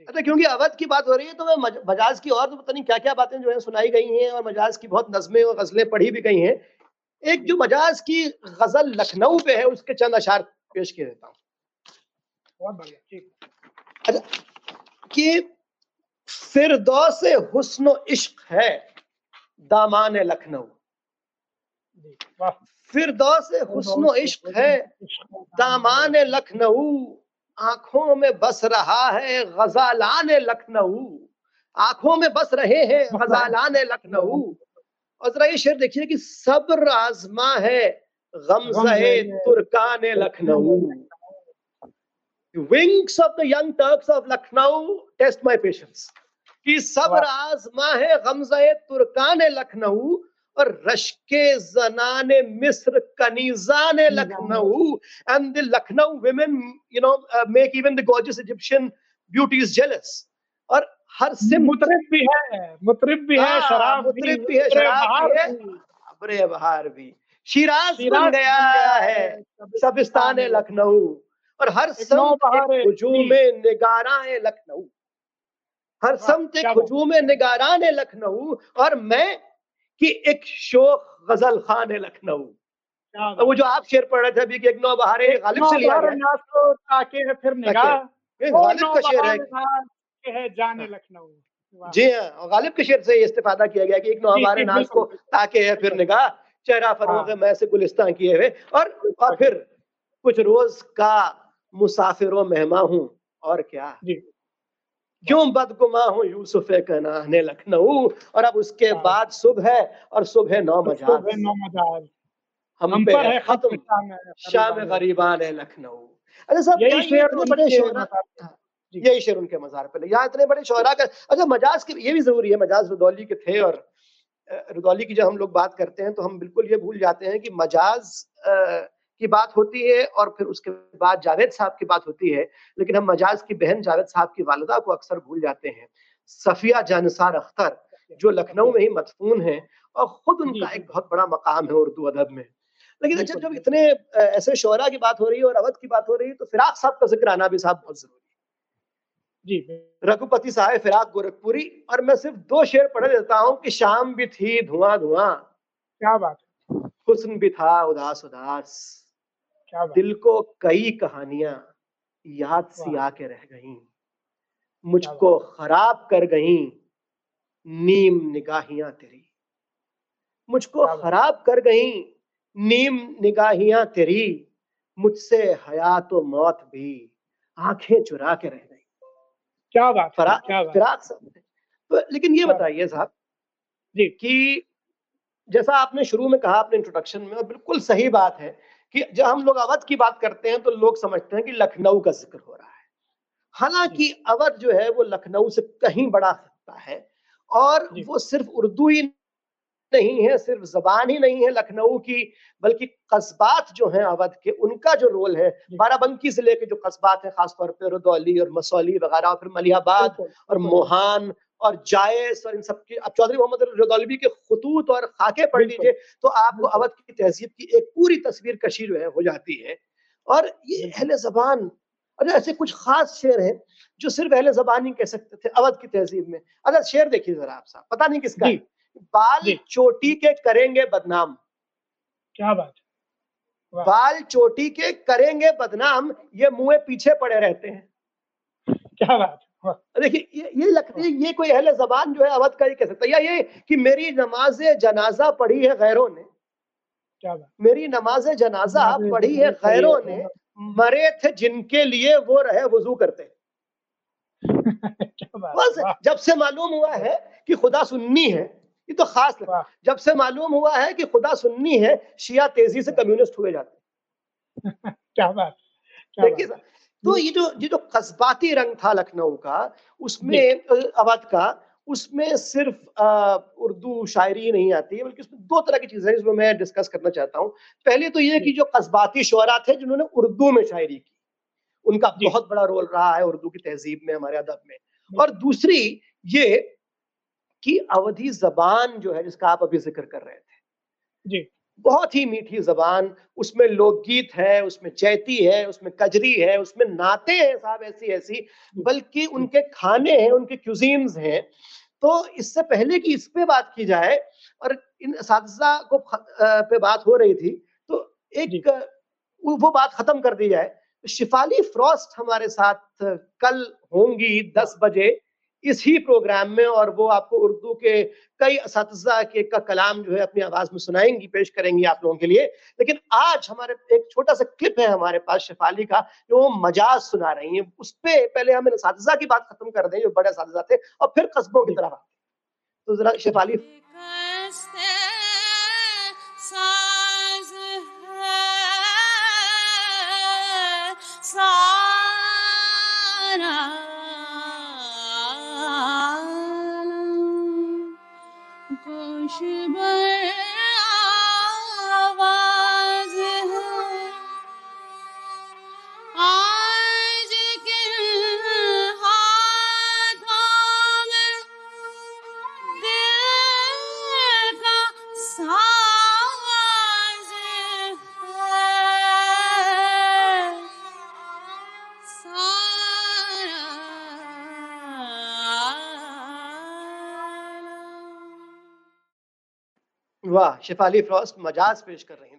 अच्छा क्योंकि अवध की बात हो रही है तो मैं मजाज की और तो पता नहीं क्या क्या बातें जो है सुनाई गई हैं और मजाज की बहुत नज़में और गज़लें पढ़ी भी गई हैं। एक जो मजाज की गज़ल लखनऊ पे है उसके चंद अशार पेश किए देता हूँ। बहुत बढ़िया ठीक। अच्छा कि फिरदौस हुस्न इश्क है दामान लखनऊ। फिरदौस हुस्न इश्क है दामान लखनऊ। आँखों में बस रहा है गजालान लखनऊ। आँखों में बस रहे हैं गजालान लखनऊ। और जरा ये शेर देखिए कि सब्र आजमा है गमजहे Turkan Lucknow. Wings of the young Turks of Lucknow test my patience कि सब्र आजमा है गमजहे तुर्कान लखनऊ और रश्के जनान मिस्र कनीजान Lucknow and the Lucknow women you know uh, make even the gorgeous Egyptian beauties jealous. और हर सिम मुतरिब भी है मुतरिब भी है हाँ, शराब मुतरिब भी है शराब भी है। अबरे बहार भी। शिराज बन गया है सबस्तान लखनऊ। और हर समत हुजूम निगारा है लखनऊ। हर समत हुजूम निगारान लखनऊ। और मैं कि एक शोक गज़ल खान है लखनऊ। तो वो जो आप शेर पढ़ रहे थे अभी कि एक नौ बहारे गालिब से लिया गया। तो ताके है फिर निगाह। गालिब का शेर है। है जाने लखनऊ। जी हाँ गालिब के शेर से इस्तेफादा किया गया कि एक नौ बहारे नाज को ताके है फिर निगाह। चेहरा फरोग हाँ। मैं से गुलिस्तान किए हुए। और और फिर कुछ रोज का मुसाफिर मेहमा हूँ और क्या? क्यों बदगुमा हूँ यूसुफ कनाने लखनऊ? और अब उसके हाँ। बाद सुबह है और सुबह नौ मजाज। हम पे है खत्म। शाम गरीबान है लखनऊ। अरे सब यही शेर बड़े शोरा यही शेर उनके मजार पे। यहाँ इतने बड़े शोरा का अच्छा मजाज के ये भी ज़रूरी है मजाज रुदौली के थे और रुदौली की जब हम लोग बात करते हैं तो हम बिल्कुल ये भूल जाते हैं कि मजाज की बात होती है और फिर उसके बाद जावेद साहब की बात होती है लेकिन हम मजाज की बहन जावेद साहब की वालदा को अक्सर भूल जाते हैं। सफिया जानसार अख्तर जो लखनऊ में ही मदफून है और खुद उनका एक बहुत बड़ा मकाम है उर्दू अदब में। लेकिन जब जब इतने ऐसे शोरा की बात हो रही है और अवध की बात हो रही है तो फिराक साहब का ज़िक्र आना भी साहब बहुत ज़रूरी है। जी। रघुपति साहब फिराक गोरखपुरी और मैं सिर्फ़ दो शेर पढ़ देता हूँ कि शाम भी थी धुआँ धुआँ क्या बात हुस्न भी था उदास उदास दिल को कई कहानियाँ याद सी आके रह गई मुझको खराब कर गई नीम निगाहियाँ तेरी। मुझको खराब कर गई नीम निगाहियाँ तेरी मुझसे हयात और मौत भी आँखें चुरा के रह गई। क्या बात फराक क्या बात फिराक सब तो लेकिन ये बताइए साहब जी। कि जैसा आपने शुरू में कहा अपने इंट्रोडक्शन में और बिल्कुल सही बात है कि जब हम लोग अवध की बात करते हैं तो लोग समझते हैं कि लखनऊ का ज़िक्र हो रहा है। हालाँकि अवध जो है वो लखनऊ से कहीं बड़ा खत्ता है और वो सिर्फ़ उर्दू ही नहीं है सिर्फ़ जबान ही नहीं है लखनऊ की बल्कि कस्बात जो हैं अवध के उनका जो रोल है बाराबंकी ज़िले के जो कस्बात हैं खासतौर पर रुदौली और मसौली वगैरह और फिर मलियाबाद और मोहान और जायस और इन सब के अब चौधरी मोहम्मद रदौलवी के खतूत और खाके पढ़ लीजिए तो आपको अवध की तहजीब की एक पूरी तस्वीर कशी जो है हो जाती है। और ये अहले जबान और ऐसे कुछ खास शेर हैं जो सिर्फ़ अहल जबान ही कह सकते थे अवध की तहजीब में। अच्छा शेर देखिए जरा आप साहब पता नहीं किसका बाल चोटी के करेंगे बदनाम। क्या बात बाल चोटी के करेंगे बदनाम ये मुँह पीछे पड़े रहते हैं। क्या बात देखिए ये ये लगती है ये कोई अहले जबान जो है अवध का ही कह सकता है। या ये कि मेरी नमाज़ जनाजा पढ़ी है गैरों ने। क्या मेरी नमाज़ जनाजा पढ़ी है गैरों ने मरे थे जिनके लिए वो रहे वज़ू करते। बस जब से मालूम हुआ है कि खुदा सुन्नी है ये तो खास लगा जब से मालूम हुआ है कि खुदा सुन्नी है शिया तेज़ी से कम्युनिस्ट हुए जाते क्या बात देखिए तो ये जो ये जो कस्बाती रंग था लखनऊ का उसमें अवध का उसमें सिर्फ़ उर्दू शायरी नहीं आती है बल्कि उसमें दो तरह की चीज़ें हैं जिसमें मैं डिस्कस करना चाहता हूँ। पहले तो ये कि जो कस्बाती शोरा थे जिन्होंने उर्दू में शायरी की उनका बहुत बड़ा रोल रहा है उर्दू की तहजीब में हमारे अदब में। और दूसरी ये कि अवधि जबान जो है जिसका आप अभी ज़िक्र कर रहे थे जी। बहुत ही मीठी जबान उसमें लोकगीत है उसमें चैती है उसमें कजरी है उसमें नाते हैं साहब ऐसी ऐसी बल्कि उनके खाने हैं उनके क्यूजीन्स हैं। तो इससे पहले कि इस पे बात की जाए और इन को पे बात हो रही थी तो एक वो बात खत्म कर दी जाए। शिफाली फ्रॉस्ट हमारे साथ कल होंगी दस बजे। इसी प्रोग्राम में और वो आपको उर्दू के कई इस के का कलाम जो है अपनी आवाज़ में सुनाएँगी, पेश करेंगी आप लोगों के लिए। लेकिन आज हमारे एक छोटा सा क्लिप है हमारे पास शेफाली का, जो वो मजाज सुना रही है। उस पर पहले हम इस की बात खत्म कर दें, जो बड़े इस थे, और फिर कस्बों की तरफ़ तो जरा शेफाली Gosh, वाह शिफाली फ्रॉस्ट मजाज पेश कर रही थी